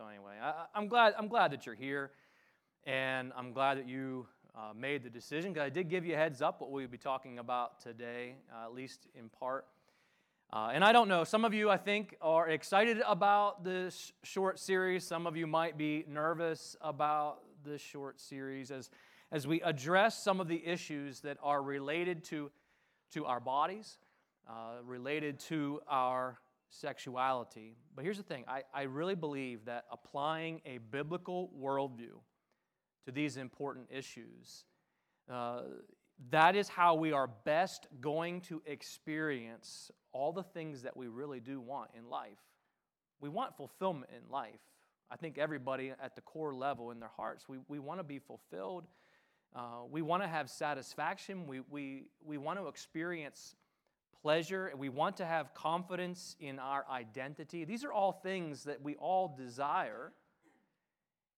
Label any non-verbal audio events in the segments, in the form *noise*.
So anyway, I, I'm glad I'm glad that you're here, and I'm glad that you uh, made the decision because I did give you a heads up what we'll be talking about today, uh, at least in part. Uh, and I don't know, some of you I think are excited about this short series. Some of you might be nervous about this short series as, as we address some of the issues that are related to, to our bodies, uh, related to our sexuality. But here's the thing I, I really believe that applying a biblical worldview to these important issues, uh, that is how we are best going to experience all the things that we really do want in life. We want fulfillment in life. I think everybody at the core level in their hearts, we, we want to be fulfilled. Uh, we want to have satisfaction. We, we, we want to experience pleasure, we want to have confidence in our identity. These are all things that we all desire.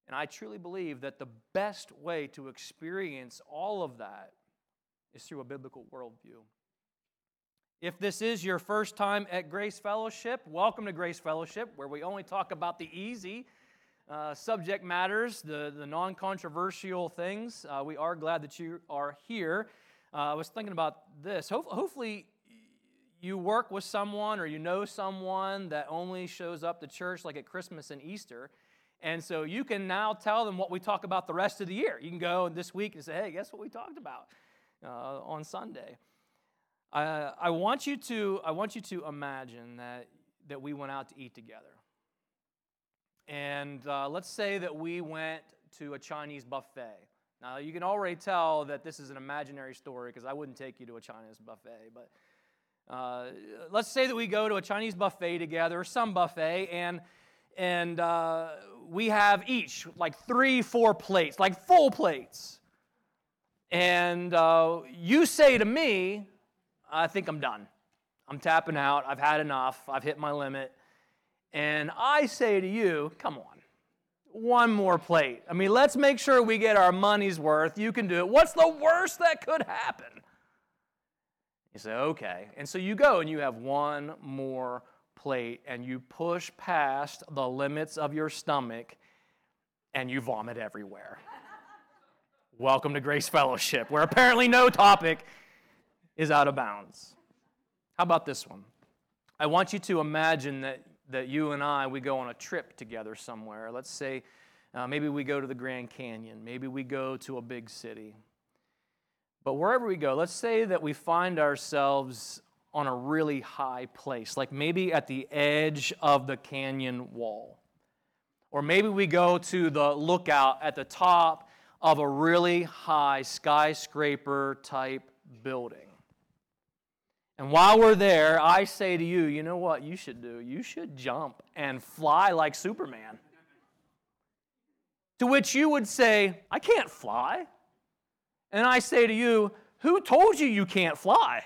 And I truly believe that the best way to experience all of that is through a biblical worldview. If this is your first time at Grace Fellowship, welcome to Grace Fellowship, where we only talk about the easy uh, subject matters, the, the non controversial things. Uh, we are glad that you are here. Uh, I was thinking about this. Ho- hopefully, you work with someone or you know someone that only shows up to church like at Christmas and Easter. And so you can now tell them what we talk about the rest of the year. You can go this week and say, hey, guess what we talked about uh, on Sunday? Uh, I, want you to, I want you to imagine that, that we went out to eat together. And uh, let's say that we went to a Chinese buffet. Now, you can already tell that this is an imaginary story because I wouldn't take you to a Chinese buffet, but uh, let's say that we go to a Chinese buffet together, some buffet, and and uh, we have each like three, four plates, like full plates. And uh, you say to me, I think I'm done. I'm tapping out. I've had enough. I've hit my limit. And I say to you, come on, one more plate. I mean, let's make sure we get our money's worth. You can do it. What's the worst that could happen? You say, okay. And so you go and you have one more plate and you push past the limits of your stomach and you vomit everywhere. *laughs* Welcome to Grace Fellowship, where apparently no topic is out of bounds. How about this one? I want you to imagine that, that you and I, we go on a trip together somewhere. Let's say uh, maybe we go to the Grand Canyon, maybe we go to a big city. But wherever we go, let's say that we find ourselves on a really high place, like maybe at the edge of the canyon wall. Or maybe we go to the lookout at the top of a really high skyscraper type building. And while we're there, I say to you, you know what you should do? You should jump and fly like Superman. To which you would say, I can't fly. And I say to you, who told you you can't fly?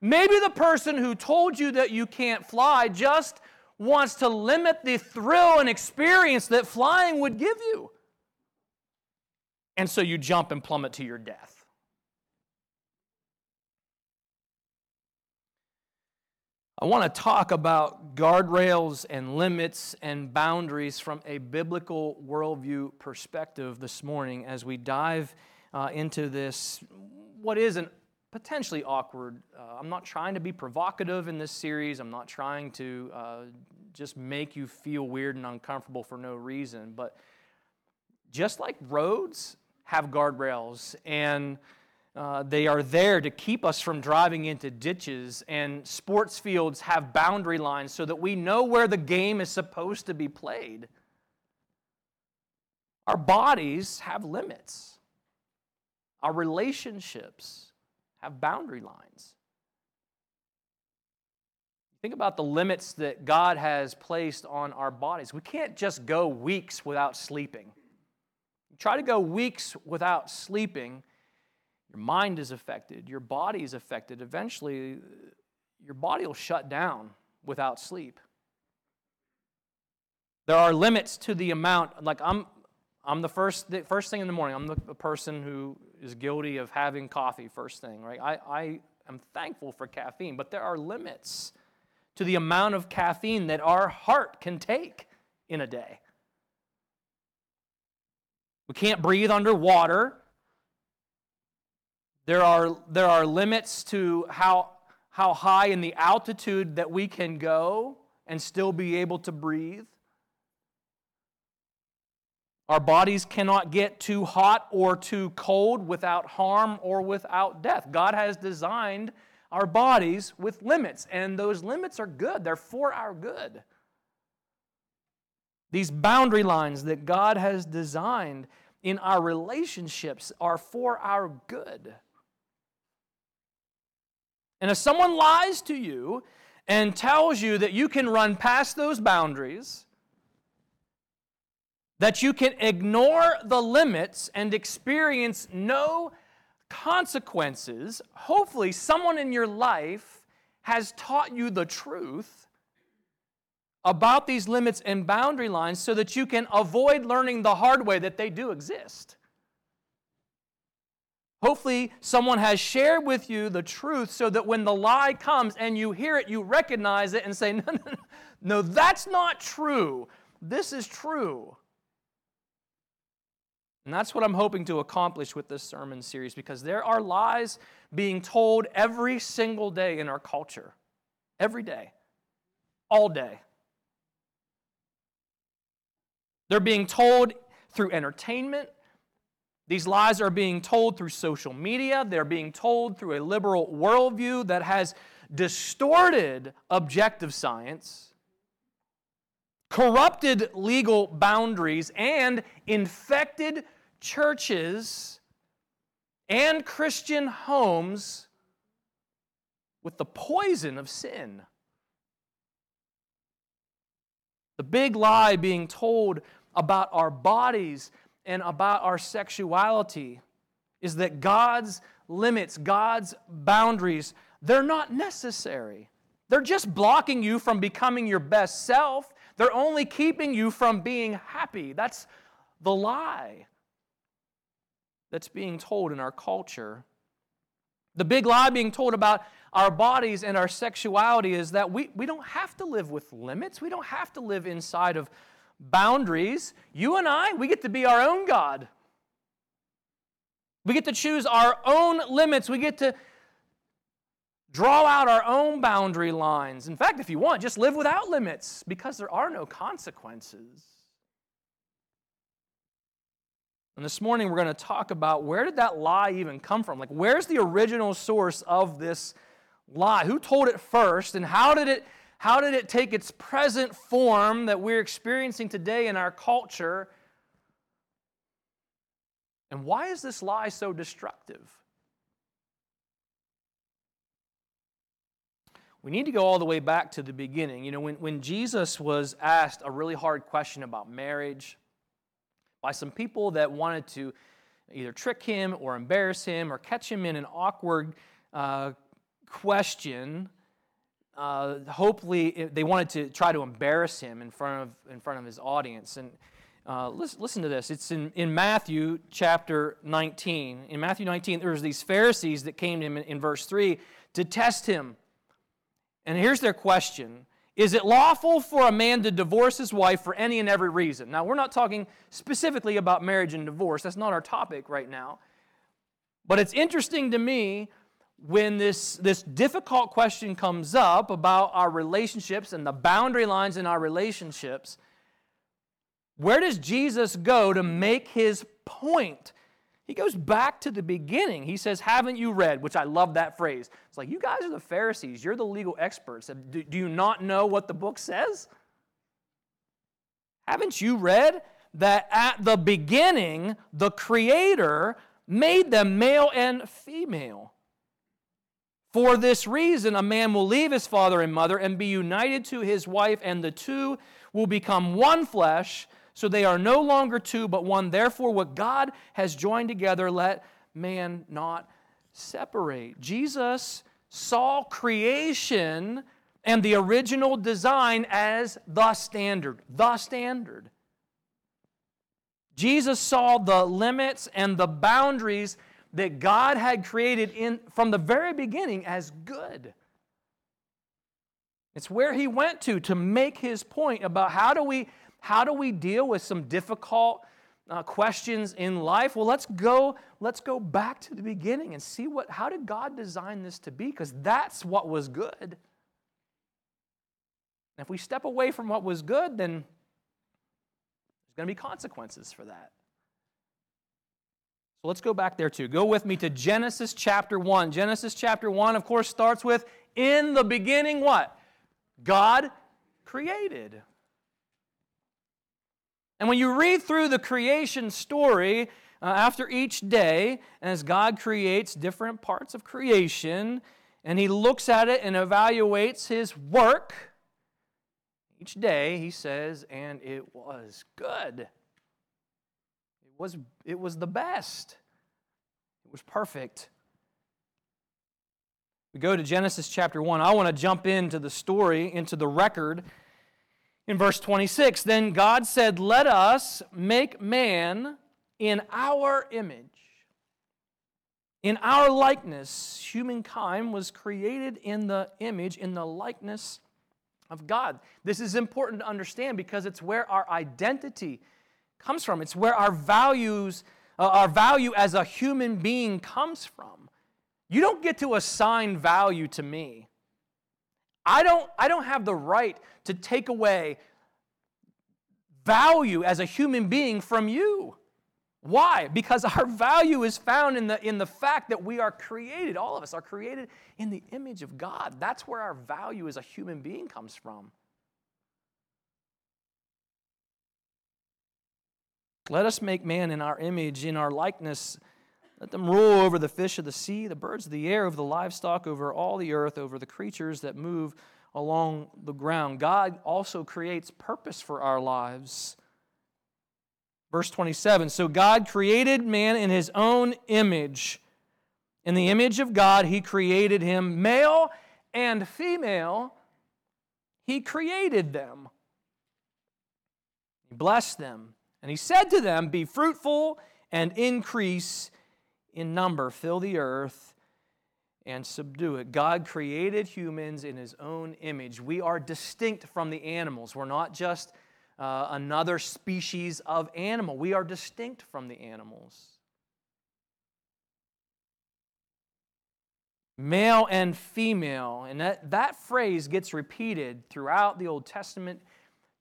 Maybe the person who told you that you can't fly just wants to limit the thrill and experience that flying would give you. And so you jump and plummet to your death. I want to talk about guardrails and limits and boundaries from a biblical worldview perspective this morning as we dive uh, into this, what is an potentially awkward. Uh, I'm not trying to be provocative in this series. I'm not trying to uh, just make you feel weird and uncomfortable for no reason. But just like roads have guardrails and uh, they are there to keep us from driving into ditches, and sports fields have boundary lines so that we know where the game is supposed to be played. Our bodies have limits. Our relationships have boundary lines. Think about the limits that God has placed on our bodies. We can't just go weeks without sleeping. You try to go weeks without sleeping, your mind is affected, your body is affected. Eventually, your body will shut down without sleep. There are limits to the amount. Like I'm, I'm the first, the first thing in the morning. I'm the person who is guilty of having coffee first thing, right? I, I am thankful for caffeine, but there are limits to the amount of caffeine that our heart can take in a day. We can't breathe underwater. There are, there are limits to how, how high in the altitude that we can go and still be able to breathe. Our bodies cannot get too hot or too cold without harm or without death. God has designed our bodies with limits, and those limits are good. They're for our good. These boundary lines that God has designed in our relationships are for our good. And if someone lies to you and tells you that you can run past those boundaries, that you can ignore the limits and experience no consequences, hopefully, someone in your life has taught you the truth about these limits and boundary lines so that you can avoid learning the hard way that they do exist. Hopefully, someone has shared with you the truth so that when the lie comes and you hear it, you recognize it and say, *laughs* No, no, no, no that's not true. This is true. And that's what I'm hoping to accomplish with this sermon series because there are lies being told every single day in our culture. Every day. All day. They're being told through entertainment. These lies are being told through social media. They're being told through a liberal worldview that has distorted objective science, corrupted legal boundaries, and infected churches and Christian homes with the poison of sin. The big lie being told about our bodies and about our sexuality is that God's limits, God's boundaries, they're not necessary. They're just blocking you from becoming your best self. They're only keeping you from being happy. That's the lie that's being told in our culture. The big lie being told about our bodies and our sexuality is that we, we don't have to live with limits. We don't have to live inside of boundaries. You and I, we get to be our own God. We get to choose our own limits. We get to draw out our own boundary lines. In fact, if you want, just live without limits because there are no consequences. And this morning we're going to talk about where did that lie even come from? Like, where's the original source of this lie? Who told it first, and how did it, how did it take its present form that we're experiencing today in our culture? And why is this lie so destructive? We need to go all the way back to the beginning. You know, when, when Jesus was asked a really hard question about marriage, by some people that wanted to either trick him or embarrass him or catch him in an awkward uh, question. Uh, hopefully, they wanted to try to embarrass him in front of, in front of his audience. And uh, listen, listen to this. It's in, in Matthew chapter 19. In Matthew 19, there was these Pharisees that came to him in, in verse 3 to test him. And here's their question is it lawful for a man to divorce his wife for any and every reason? Now, we're not talking specifically about marriage and divorce. That's not our topic right now. But it's interesting to me when this, this difficult question comes up about our relationships and the boundary lines in our relationships. Where does Jesus go to make his point? He goes back to the beginning. He says, Haven't you read? Which I love that phrase. It's like, You guys are the Pharisees. You're the legal experts. Do, you not know what the book says? Haven't you read that at the beginning, the Creator made them male and female? For this reason, a man will leave his father and mother and be united to his wife, and the two will become one flesh. So they are no longer two, but one. Therefore, what God has joined together, let man not separate. Jesus saw creation and the original design as the standard. The standard. Jesus saw the limits and the boundaries that God had created in, from the very beginning as good. It's where he went to to make his point about how do we how do we deal with some difficult uh, questions in life, well, let's go, let's go back to the beginning and see what, how did God design this to be? Because that's what was good. And if we step away from what was good, then there's going to be consequences for that. So let's go back there too. Go with me to Genesis chapter 1. Genesis chapter 1, of course, starts with in the beginning what? God created. And when you read through the creation story, uh, after each day, as God creates different parts of creation, and He looks at it and evaluates His work, each day He says, and it was good. It was, it was the best. It was perfect. We go to Genesis chapter 1. I want to jump into the story, into the record in verse 26, then God said, Let us make man in our image. In our likeness, humankind was created in the image, in the likeness of God. This is important to understand because it's where our identity comes from. It's where our values, uh, our value as a human being comes from. You don't get to assign value to me. I don't, I don't have the right to take away value as a human being from you. Why? Because our value is found in the, in the fact that we are created, all of us are created in the image of God. That's where our value as a human being comes from. Let us make man in our image, in our likeness. Let them rule over the fish of the sea, the birds of the air, over the livestock, over all the earth, over the creatures that move along the ground. God also creates purpose for our lives. Verse 27 So God created man in his own image. In the image of God, he created him, male and female, he created them. He blessed them. And he said to them, Be fruitful and increase in number, fill the earth and subdue it. God created humans in his own image. We are distinct from the animals. We're not just uh, another species of animal, we are distinct from the animals. Male and female, and that, that phrase gets repeated throughout the Old Testament.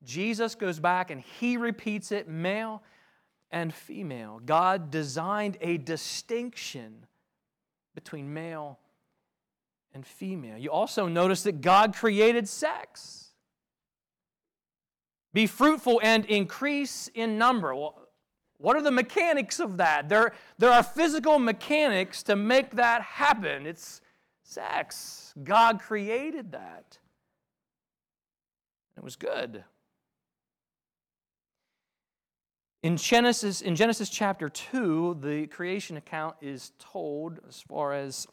Jesus goes back and he repeats it male and female. God designed a distinction between male and female. You also notice that God created sex. Be fruitful and increase in number. Well, what are the mechanics of that? There, there are physical mechanics to make that happen. It's sex. God created that. It was good. In Genesis, in Genesis chapter 2, the creation account is told as far as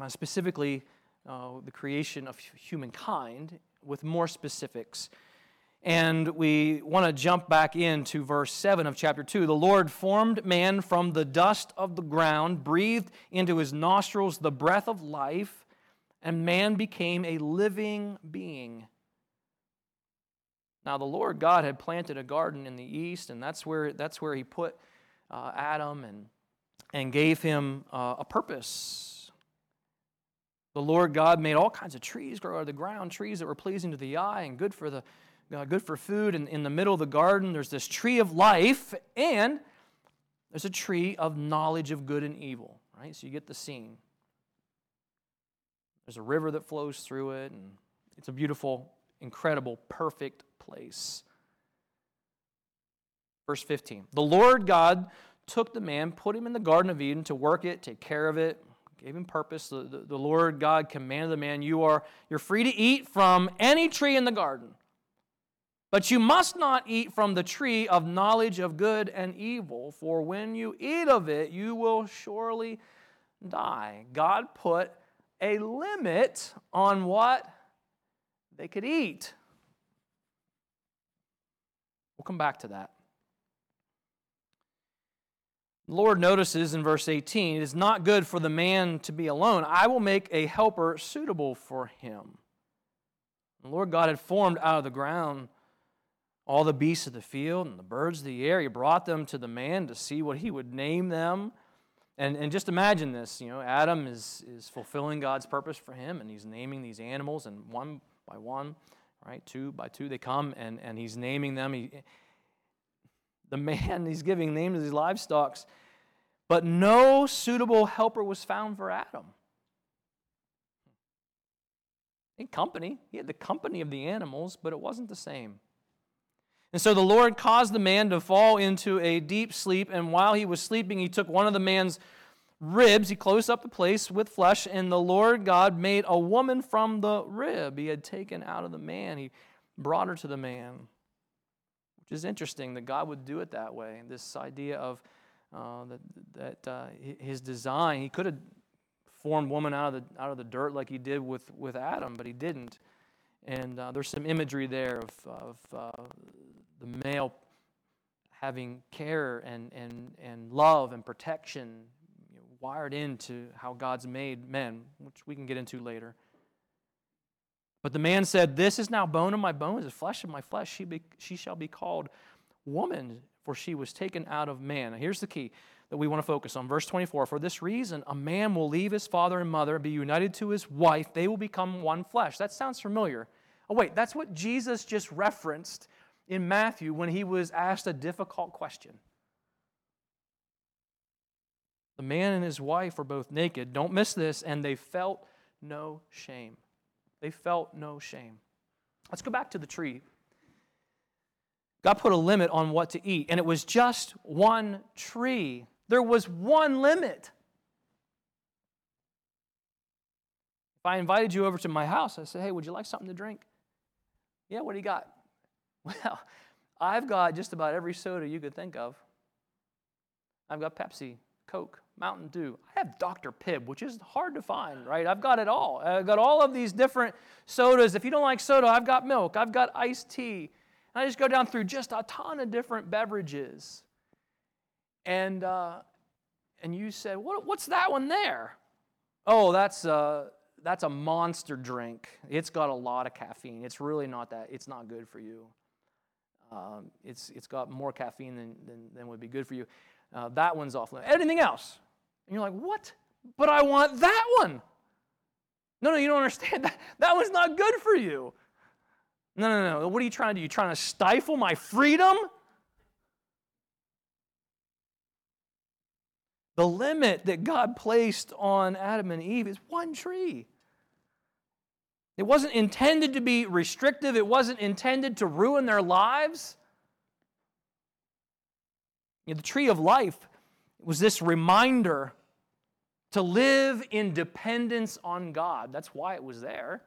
uh, specifically uh, the creation of humankind, with more specifics. And we want to jump back into verse 7 of chapter 2. The Lord formed man from the dust of the ground, breathed into his nostrils the breath of life, and man became a living being. Now, the Lord God had planted a garden in the east, and that's where, that's where he put uh, Adam and, and gave him uh, a purpose the Lord God made all kinds of trees grow out of the ground, trees that were pleasing to the eye and good for, the, uh, good for food. And in the middle of the garden, there's this tree of life, and there's a tree of knowledge of good and evil, right? So you get the scene. There's a river that flows through it, and it's a beautiful, incredible, perfect place. Verse 15 The Lord God took the man, put him in the Garden of Eden to work it, take care of it, gave him purpose. The, the, the, Lord God commanded the man, you are, You're free to eat from any tree in the garden, but you must not eat from the tree of knowledge of good and evil, for when you eat of it, you will surely die. God put a limit on what they could eat. We'll come back to that. The Lord notices in verse 18, It is not good for the man to be alone. I will make a helper suitable for him. The Lord God had formed out of the ground all the beasts of the field and the birds of the air. He brought them to the man to see what he would name them. And, and just imagine this you know, Adam is, is fulfilling God's purpose for him, and he's naming these animals, and one by one, right, two by two, they come, and, and he's naming them. He, the man, *laughs* he's giving names to these livestock, but no suitable helper was found for Adam. In company, he had the company of the animals, but it wasn't the same. And so the Lord caused the man to fall into a deep sleep, and while he was sleeping, he took one of the man's ribs, he closed up the place with flesh, and the Lord God made a woman from the rib he had taken out of the man. He brought her to the man, which is interesting that God would do it that way. This idea of uh, that, that uh, his design, he could have formed woman out of the, out of the dirt like he did with, with Adam, but he didn't. And uh, there's some imagery there of, of uh, the male having care and, and, and love and protection wired into how God's made men, which we can get into later. But the man said, This is now bone of my bones, and flesh of my flesh. She, be, she shall be called woman, for she was taken out of man. Now, here's the key that we want to focus on. Verse 24 For this reason, a man will leave his father and mother, and be united to his wife. They will become one flesh. That sounds familiar. Oh, wait, that's what Jesus just referenced in Matthew when he was asked a difficult question. The man and his wife were both naked. Don't miss this. And they felt no shame. They felt no shame. Let's go back to the tree. God put a limit on what to eat, and it was just one tree. There was one limit. If I invited you over to my house, I said, hey, would you like something to drink? Yeah, what do you got? *laughs* Well, I've got just about every soda you could think of. I've got Pepsi, Coke, Mountain Dew. I have Dr. Pibb, which is hard to find, right? I've got it all. I've got all of these different sodas. If you don't like soda, I've got milk, I've got iced tea. And I just go down through just a ton of different beverages. And, uh, and you said, what, What's that one there? Oh, that's, uh, that's a monster drink. It's got a lot of caffeine. It's really not that, it's not good for you. Um, it's, it's got more caffeine than, than, than would be good for you. Uh, that one's off limits. Anything else? And you're like, what? But I want that one. No, no, you don't understand. *laughs* That, that one's not good for you. No, no, no. What are you trying to do? You trying to stifle my freedom? The limit that God placed on Adam and Eve is one tree. It wasn't intended to be restrictive, it wasn't intended to ruin their lives. You know, the tree of life was this reminder to live in dependence on God. That's why it was there.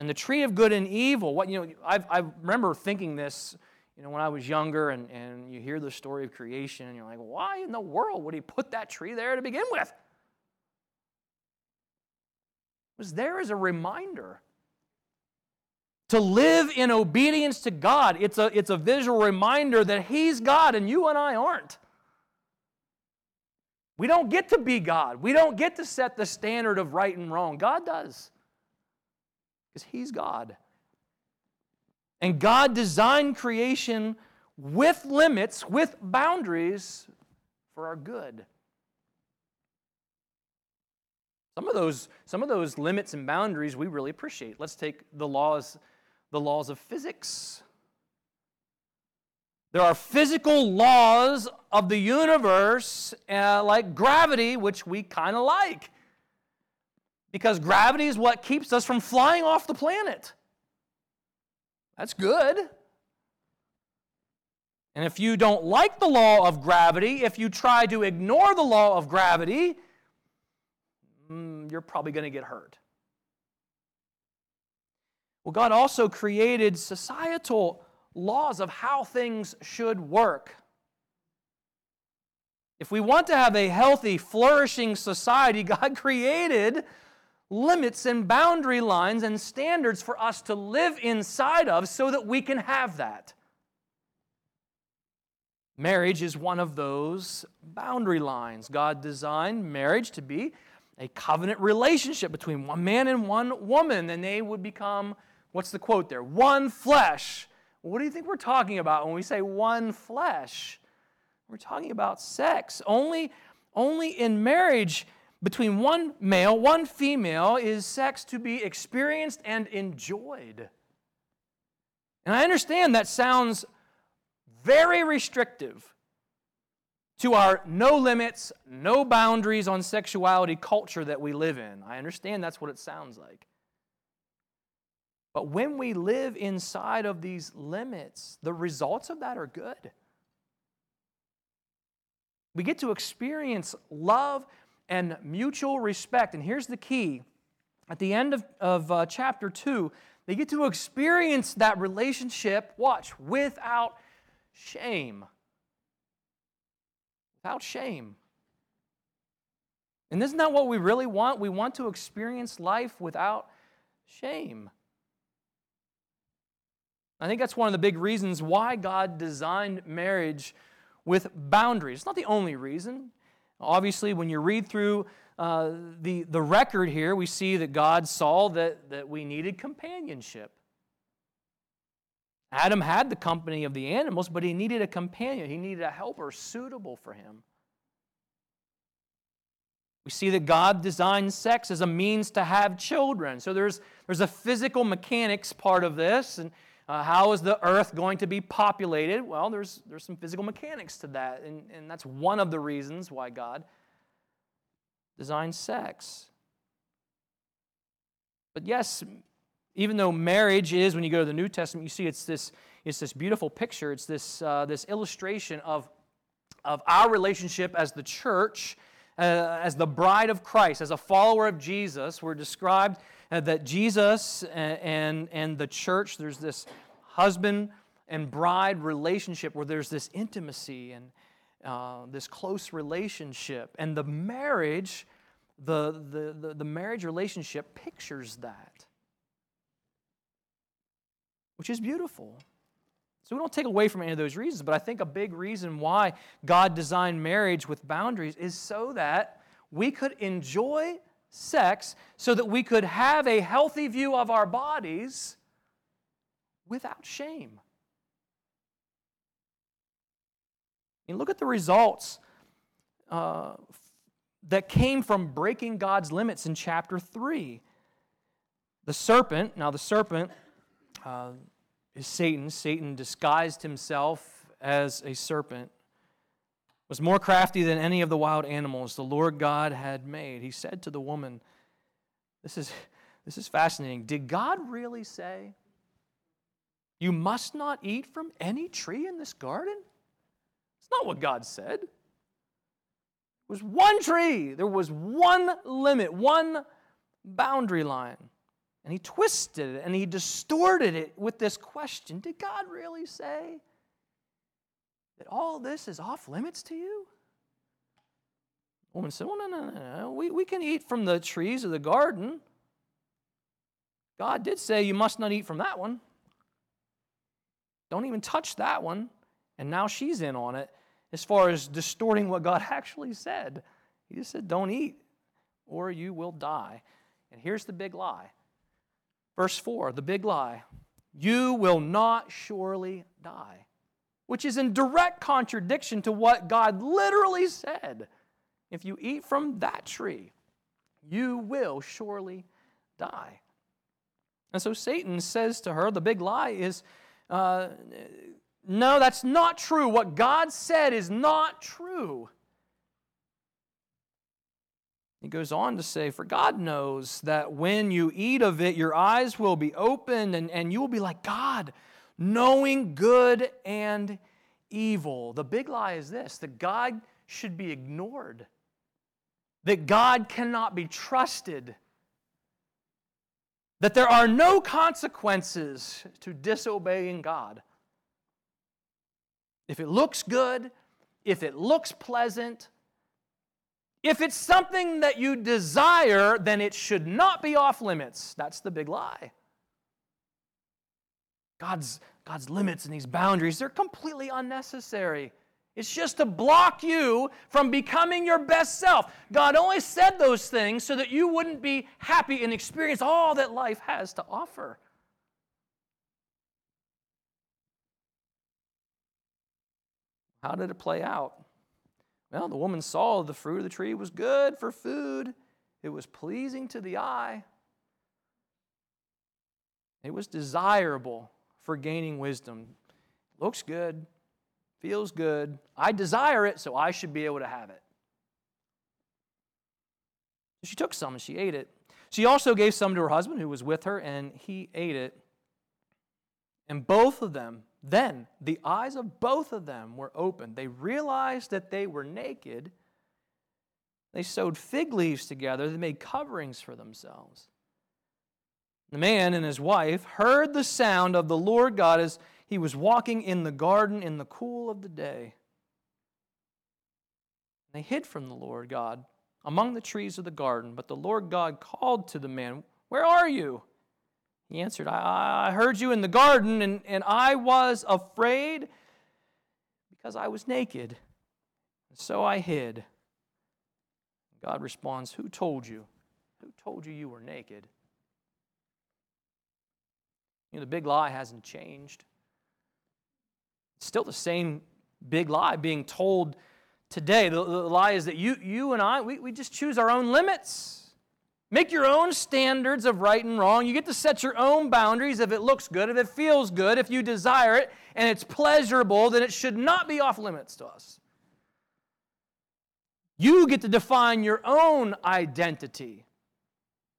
And the tree of good and evil, what you know, I've, I remember thinking this, you know, when I was younger, and, and you hear the story of creation, and you're like, why in the world would he put that tree there to begin with? was there as a reminder to live in obedience to God. It's a, it's a visual reminder that He's God and you and I aren't. We don't get to be God. We don't get to set the standard of right and wrong. God does, because He's God. And God designed creation with limits, with boundaries for our good. Some of those, some of those limits and boundaries we really appreciate. Let's take the laws, the laws of physics. There are physical laws of the universe, uh, like gravity, which we kind of like. Because gravity is what keeps us from flying off the planet. That's good. And if you don't like the law of gravity, if you try to ignore the law of gravity, mm, you're probably going to get hurt. Well, God also created societal laws of how things should work. If we want to have a healthy, flourishing society, *laughs* God created limits and boundary lines and standards for us to live inside of so that we can have that. Marriage is one of those boundary lines. God designed marriage to be a covenant relationship between one man and one woman, and they would become What's the quote there? One flesh. What do you think we're talking about when we say one flesh? We're talking about sex. Only, only in marriage between one male, one female, is sex to be experienced and enjoyed. And I understand that sounds very restrictive to our no limits, no boundaries on sexuality culture that we live in. I understand that's what it sounds like. But when we live inside of these limits, the results of that are good. We get to experience love and mutual respect. And here's the key at the end of, of uh, chapter 2, they get to experience that relationship, watch, without shame. Without shame. And isn't that what we really want? We want to experience life without shame. I think that's one of the big reasons why God designed marriage with boundaries. It's not the only reason. Obviously, when you read through uh, the, the record here, we see that God saw that, that we needed companionship. Adam had the company of the animals, but he needed a companion. He needed a helper suitable for him. We see that God designed sex as a means to have children. So there's, there's a physical mechanics part of this. And uh, how is the earth going to be populated? Well, there's, there's some physical mechanics to that, and, and that's one of the reasons why God designed sex. But yes, even though marriage is, when you go to the New Testament, you see it's this, it's this beautiful picture, it's this, uh, this illustration of, of our relationship as the church, uh, as the bride of Christ, as a follower of Jesus. We're described that Jesus and, and, and the church, there's this husband and bride relationship where there's this intimacy and uh, this close relationship. And the marriage, the, the, the, the marriage relationship pictures that, which is beautiful. So we don't take away from any of those reasons, but I think a big reason why God designed marriage with boundaries is so that we could enjoy sex so that we could have a healthy view of our bodies without shame. And look at the results uh, that came from breaking God's limits in chapter 3. The serpent, now the serpent uh, is Satan. Satan disguised himself as a serpent was more crafty than any of the wild animals the Lord God had made. He said to the woman, This is, this is fascinating. Did God really say, You must not eat from any tree in this garden? It's not what God said. It was one tree, there was one limit, one boundary line. And he twisted it and he distorted it with this question Did God really say? That all this is off limits to you? The woman said, Well, no, no, no, no. We, we can eat from the trees of the garden. God did say you must not eat from that one. Don't even touch that one. And now she's in on it as far as distorting what God *laughs* actually said. He just said, Don't eat, or you will die. And here's the big lie. Verse 4 the big lie you will not surely die which is in direct contradiction to what God literally said. If you eat from that tree, you will surely die. And so Satan says to her, the big lie is, uh, no, that's not true. What God said is not true. He goes on to say, For God knows that when you eat of it, your eyes will be opened and, and you will be like God knowing good and evil. The big lie is this that God should be ignored, that God cannot be trusted, that there are no consequences to disobeying God. If it looks good, if it looks pleasant, if it's something that you desire, then it should not be off limits. That's the big lie. God's, God's limits and these boundaries, they're completely unnecessary. It's just to block you from becoming your best self. God only said those things so that you wouldn't be happy and experience all that life has to offer. How did it play out? Well, the woman saw the fruit of the tree was good for food, it was pleasing to the eye, it was desirable for gaining wisdom. Looks good, feels good. I desire it, so I should be able to have it. She took some and she ate it. She also gave some to her husband who was with her, and he ate it. And both of them then the eyes of both of them were opened. They realized that they were naked. They sewed fig leaves together, they made coverings for themselves. The man and his wife heard the sound of the Lord God as he was walking in the garden in the cool of the day. They hid from the Lord God among the trees of the garden, but the Lord God called to the man, Where are you? He answered, I, I heard you in the garden, and, and I was afraid because I was naked. So I hid. God responds, Who told you? Who told you you were naked? Know, the big lie hasn't changed. It's still the same big lie being told today. The, the lie is that you, you and I, we, we just choose our own limits. Make your own standards of right and wrong. You get to set your own boundaries if it looks good, if it feels good, if you desire it, and it's pleasurable, then it should not be off limits to us. You get to define your own identity.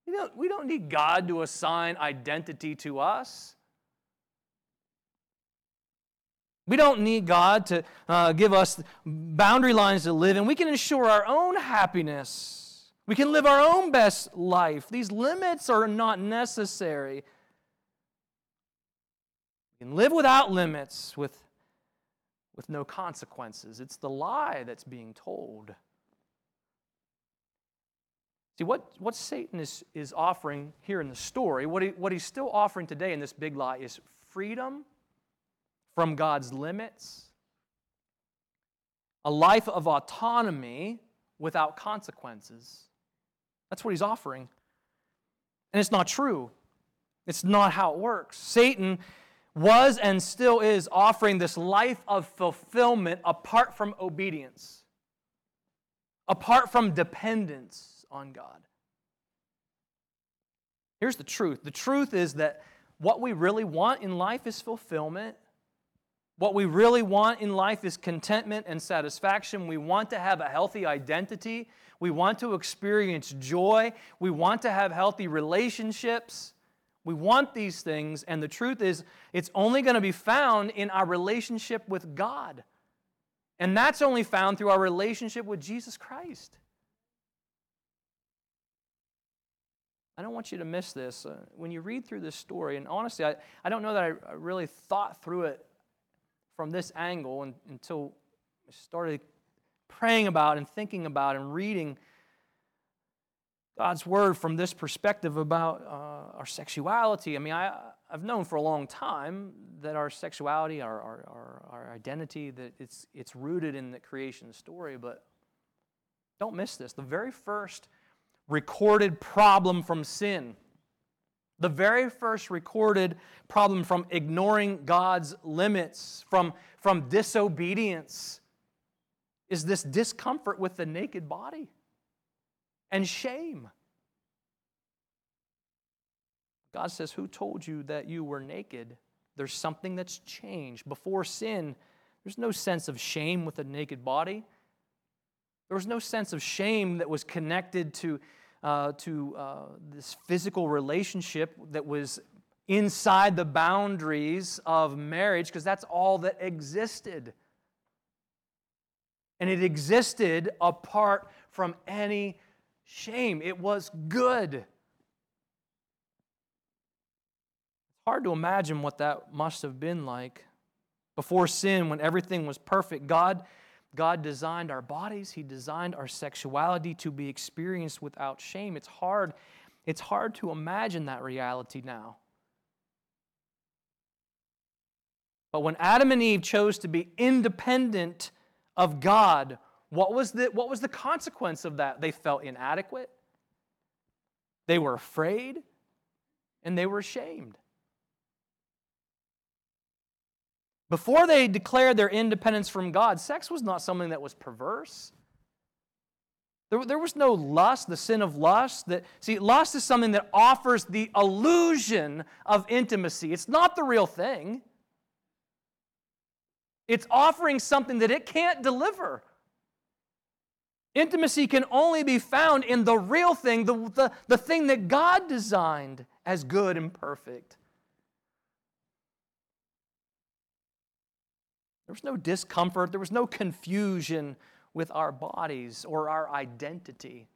We don't, we don't need God to assign identity to us. We don't need God to uh, give us boundary lines to live in. We can ensure our own happiness we can live our own best life. These limits are not necessary. We can live without limits, with, with no consequences. It's the lie that's being told. See, what, what Satan is, is offering here in the story, what, he, what he's still offering today in this big lie is freedom from God's limits, a life of autonomy without consequences. That's what he's offering. And it's not true. It's not how it works. Satan was and still is offering this life of fulfillment apart from obedience, apart from dependence on God. Here's the truth the truth is that what we really want in life is fulfillment. What we really want in life is contentment and satisfaction. We want to have a healthy identity. We want to experience joy. We want to have healthy relationships. We want these things, and the truth is, it's only going to be found in our relationship with God. And that's only found through our relationship with Jesus Christ. I don't want you to miss this. Uh, when you read through this story, and honestly, I, I don't know that I, really thought through it from this angle and, until I started praying about and thinking about and reading God's word from this perspective about uh, our sexuality. I mean, I, I've known for a long time that our sexuality, our, our, our, our identity, that it's, it's rooted in the creation story, but don't miss this. The very first recorded problem from sin, the very first recorded problem from ignoring God's limits, from, from disobedience, is this discomfort with the naked body and shame. God says, Who told you that you were naked? There's something that's changed. Before sin, there's no sense of shame with a naked body. There was no sense of shame that was connected to, uh, to uh, this physical relationship that was inside the boundaries of marriage, because that's all that existed and it existed apart from any shame. It was good. It's hard to imagine what that must have been like. Before sin, when everything was perfect, God, God designed our bodies, He designed our sexuality to be experienced without shame. It's hard, it's hard to imagine that reality now. But when Adam and Eve chose to be independent of God, what was the, what was the consequence of that? They felt inadequate, they were afraid, and they were ashamed. Before they declared their independence from God, sex was not something that was perverse. There, there was no lust, the sin of lust. That, see, lust is something that offers the illusion of intimacy. It's not the real thing. It's offering something that it can't deliver. Intimacy can only be found in the real thing, the, the, the thing that God designed as good and perfect. There was no discomfort, there was no confusion with our bodies or our identity.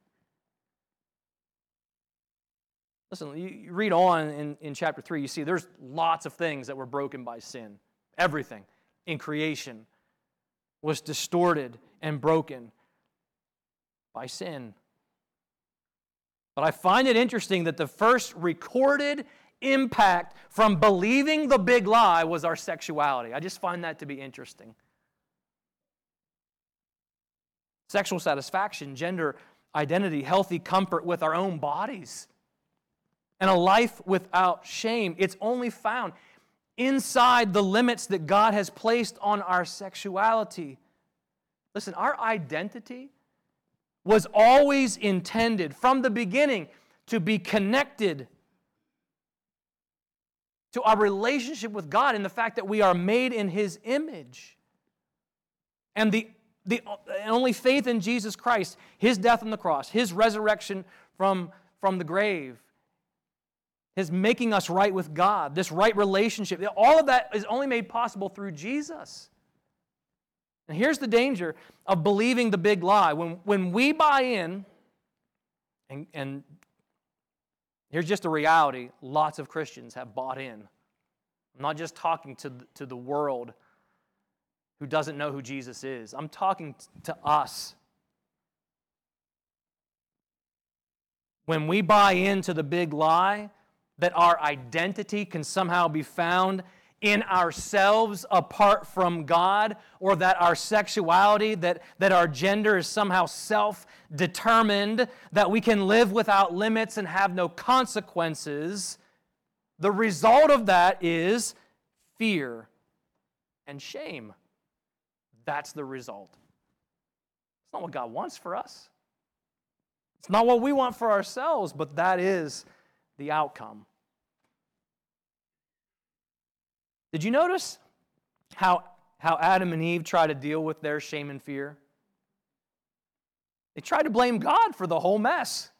Listen, you read on in, in chapter 3, you see there's lots of things that were broken by sin. Everything in creation was distorted and broken by sin. But I find it interesting that the first recorded impact from believing the big lie was our sexuality. I just find that to be interesting. Sexual satisfaction, gender identity, healthy comfort with our own bodies, and a life without shame. It's only found inside the limits that God has placed on our sexuality. Listen, our identity was always intended from the beginning to be connected to our relationship with God and the fact that we are made in His image. And the, the only faith in Jesus Christ, His death on the cross, His resurrection from, from the grave, His making us right with God, this right relationship, all of that is only made possible through Jesus. And here's the danger of believing the big lie. When, when we buy in, and, and here's just a reality lots of Christians have bought in. I'm not just talking to, to the world who doesn't know who Jesus is, I'm talking to us. When we buy into the big lie that our identity can somehow be found in ourselves apart from God, or that our sexuality, that, that our gender is somehow self determined, that we can live without limits and have no consequences, the result of that is fear and shame. That's the result. It's not what God wants for us. It's not what we want for ourselves, but that is the outcome. Did you notice how, how Adam and Eve try to deal with their shame and fear? They try to blame God for the whole mess.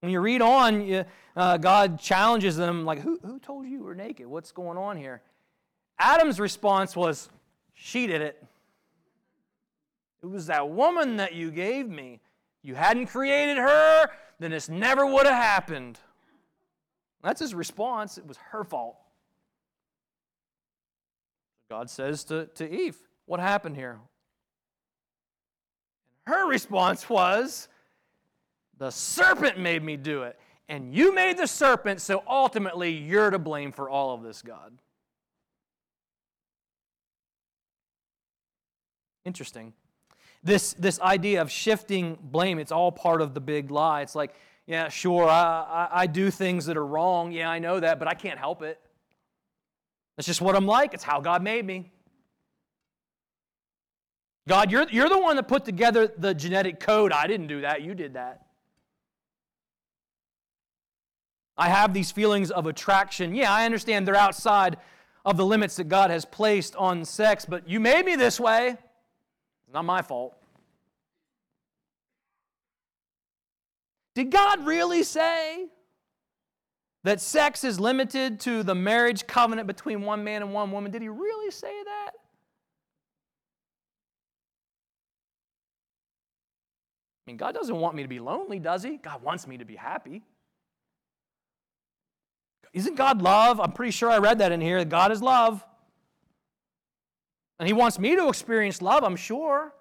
When you read on, you, uh, God challenges them, like, who, who told you you were naked? What's going on here? Adam's response was, She did it. It was that woman that you gave me. You hadn't created her, then this never would have happened. That's his response. It was her fault. God says to, to Eve, What happened here? Her response was, The serpent made me do it. And you made the serpent, so ultimately you're to blame for all of this, God. Interesting. This, this idea of shifting blame, it's all part of the big lie. It's like, yeah, sure, I, I, I do things that are wrong. Yeah, I know that, but I can't help it. That's just what I'm like. It's how God made me. God, you're, you're the one that put together the genetic code. I didn't do that. You did that. I have these feelings of attraction. Yeah, I understand they're outside of the limits that God has placed on sex, but you made me this way. It's not my fault. Did God really say that sex is limited to the marriage covenant between one man and one woman. Did he really say that? I mean, God doesn't want me to be lonely, does he? God wants me to be happy. Isn't God love? I'm pretty sure I read that in here. God is love. And he wants me to experience love, I'm sure.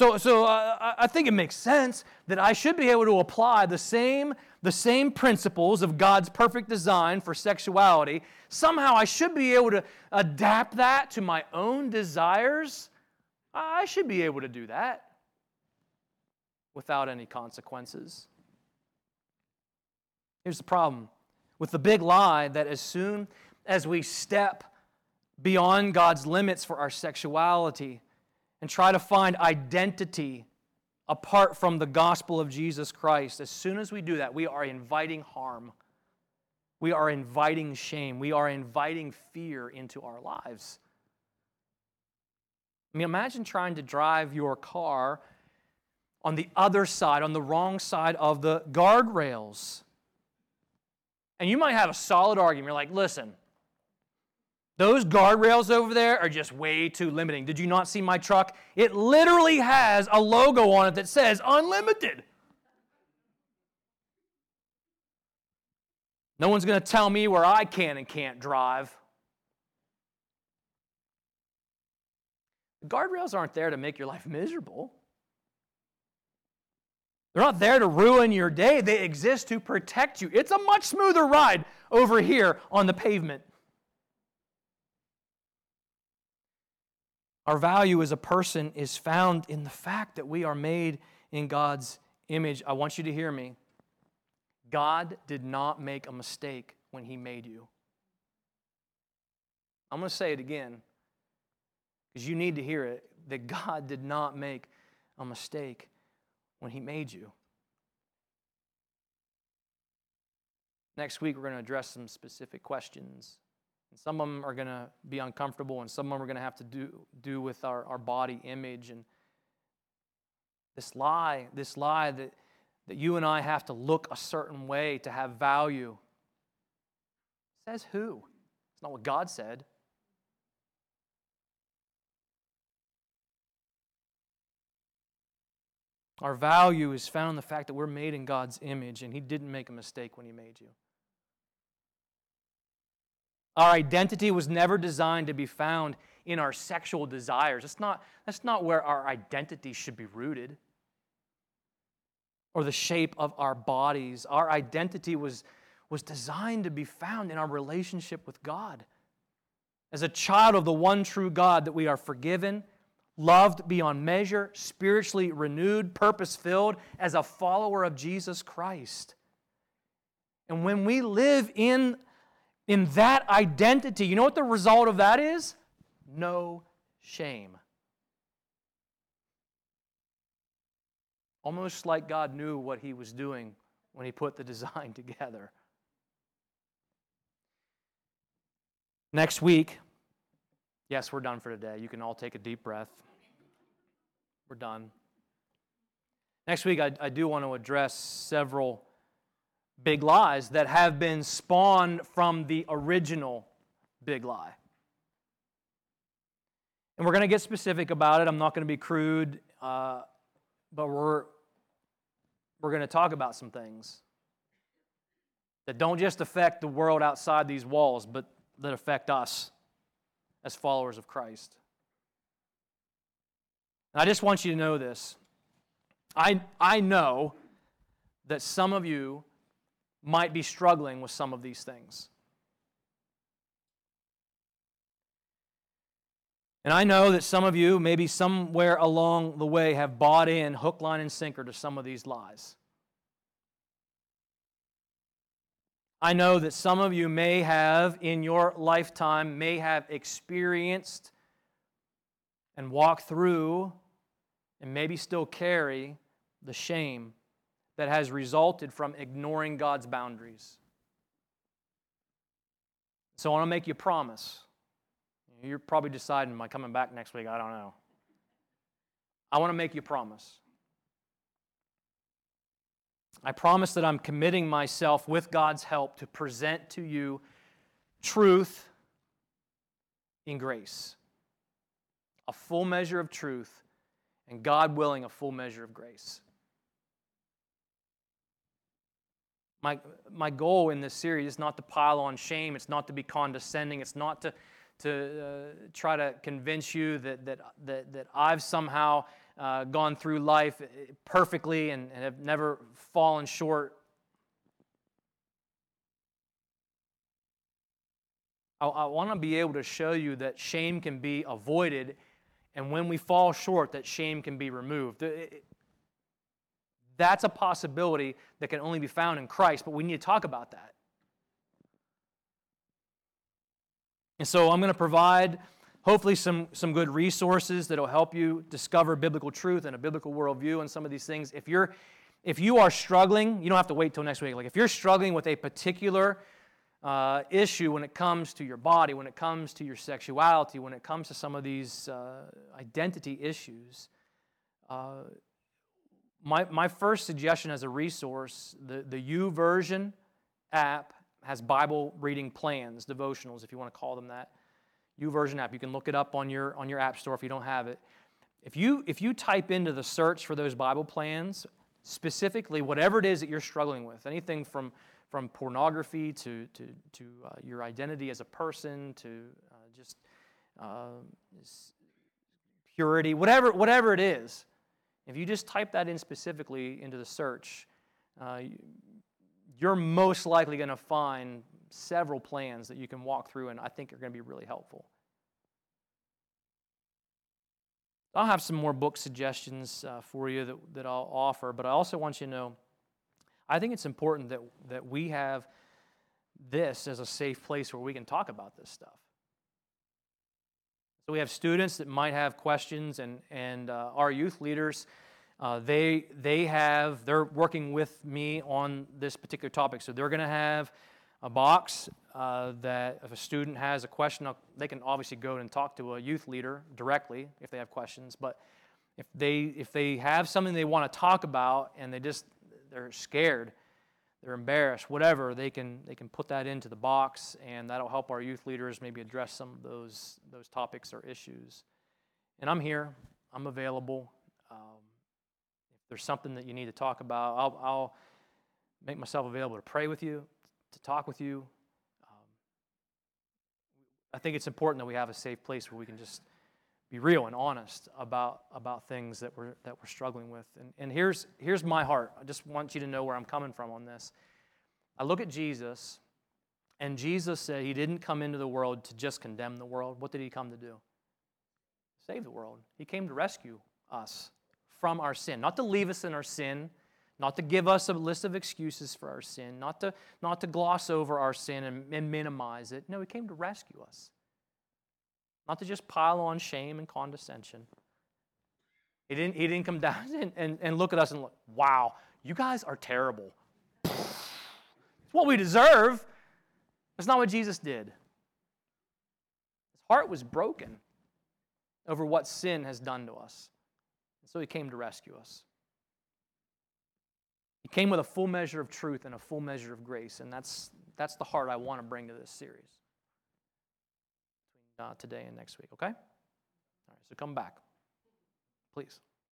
So, so uh, I think it makes sense that I should be able to apply the same, the same principles of God's perfect design for sexuality. Somehow I should be able to adapt that to my own desires. I should be able to do that without any consequences. Here's the problem with the big lie that as soon as we step beyond God's limits for our sexuality and try to find identity apart from the gospel of Jesus Christ, as soon as we do that, we are inviting harm. We are inviting shame. We are inviting fear into our lives. I mean, imagine trying to drive your car on the other side, on the wrong side of the guardrails. And you might have a solid argument. You're like, listen, those guardrails over there are just way too limiting. Did you not see my truck? It literally has a logo on it that says unlimited. No one's going to tell me where I can and can't drive. The Guardrails aren't there to make your life miserable. They're not there to ruin your day. They exist to protect you. It's a much smoother ride over here on the pavement. Our value as a person is found in the fact that we are made in God's image. I want you to hear me. God did not make a mistake when He made you. I'm going to say it again because you need to hear it that God did not make a mistake when He made you. Next week, we're going to address some specific questions. And some of them are going to be uncomfortable, and some of them are going to have to do, do with our, our body image. And this lie, this lie that, that you and I have to look a certain way to have value, says who? It's not what God said. Our value is found in the fact that we're made in God's image, and He didn't make a mistake when He made you. Our identity was never designed to be found in our sexual desires. That's not, that's not where our identity should be rooted or the shape of our bodies. Our identity was, was designed to be found in our relationship with God. As a child of the one true God, that we are forgiven loved beyond measure, spiritually renewed, purpose filled as a follower of Jesus Christ. And when we live in, in that identity, you know what the result of that is? No shame. Almost like God knew what He was doing when He put the design *laughs* together. Next week, yes, we're done for today. You can all take a deep breath. We're done. Next week, I, I do want to address several big lies that have been spawned from the original big lie. And we're going to get specific about it. I'm not going to be crude, uh, but we're, we're going to talk about some things that don't just affect the world outside these walls, but that affect us as followers of Christ. And I just want you to know this. I, I know that some of you might be struggling with some of these things. And I know that some of you, maybe somewhere along the way, have bought in hook, line, and sinker to some of these lies. I know that some of you may have, in your lifetime, may have experienced and walked through and maybe still carry the shame that has resulted from ignoring God's boundaries. So I want to make you promise. You're probably deciding, am I coming back next week? I don't know. I want to make you promise. I promise that I'm committing myself with God's help to present to you truth in grace. A full measure of truth and God willing, a full measure of grace. My, my goal in this series is not to pile on shame, it's not to be condescending, it's not to, to uh, try to convince you that, that, that, that I've somehow uh, gone through life perfectly and, and have never fallen short. I, I want to be able to show you that shame can be avoided and when we fall short, that shame can be removed. That's a possibility that can only be found in Christ, but we need to talk about that. And so I'm going to provide hopefully some, some good resources that will help you discover biblical truth and a biblical worldview and some of these things. If you're if you are struggling, you don't have to wait till next week. Like if you're struggling with a particular uh, issue when it comes to your body, when it comes to your sexuality, when it comes to some of these uh, identity issues, uh, my, my first suggestion as a resource the, the YouVersion app has Bible reading plans, devotionals, if you want to call them that. YouVersion app. You can look it up on your, on your app store if you don't have it. If you, if you type into the search for those Bible plans, specifically whatever it is that you're struggling with, anything from, from pornography to, to, to uh, your identity as a person to uh, just uh, purity, whatever, whatever it is, if you just type that in specifically into the search, uh, you're most likely going to find several plans that you can walk through and I think are going to be really helpful. I'll have some more book suggestions uh, for you that, that I'll offer, but I also want you to know I think it's important that, that we have this as a safe place where we can talk about this stuff. So we have students that might have questions, and, and uh, our youth leaders, uh, they, they have, they're working with me on this particular topic. So they're going to have a box uh, that if a student has a question, they can obviously go and talk to a youth leader directly if they have questions. But if they if they have something they want to talk about and they just they're scared, they're embarrassed, whatever, they can they can put that into the box, and that'll help our youth leaders maybe address some of those those topics or issues. And I'm here. I'm available. Um, if there's something that you need to talk about, I'll, I'll make myself available to pray with you, to talk with you. Um, I think it's important that we have a safe place where we can just be real and honest about, about things that we're, that we're struggling with. And, and here's, here's my heart. I just want you to know where I'm coming from on this. I look at Jesus, and Jesus said he didn't come into the world to just condemn the world. What did he come to do? Save the world. He came to rescue us from our sin, not to leave us in our sin, not to give us a list of excuses for our sin, not to, not to gloss over our sin and, and minimize it. No, He came to rescue us, not to just pile on shame and condescension. He didn't, he didn't come *laughs* down and, and, and look at us and look, wow, you guys are terrible. It's what we deserve. That's not what Jesus did. His heart was broken over what sin has done to us. And So he came to rescue us. He came with a full measure of truth and a full measure of grace, and that's, that's the heart I want to bring to this series Uh, today and next week, okay? All right, so come back, please.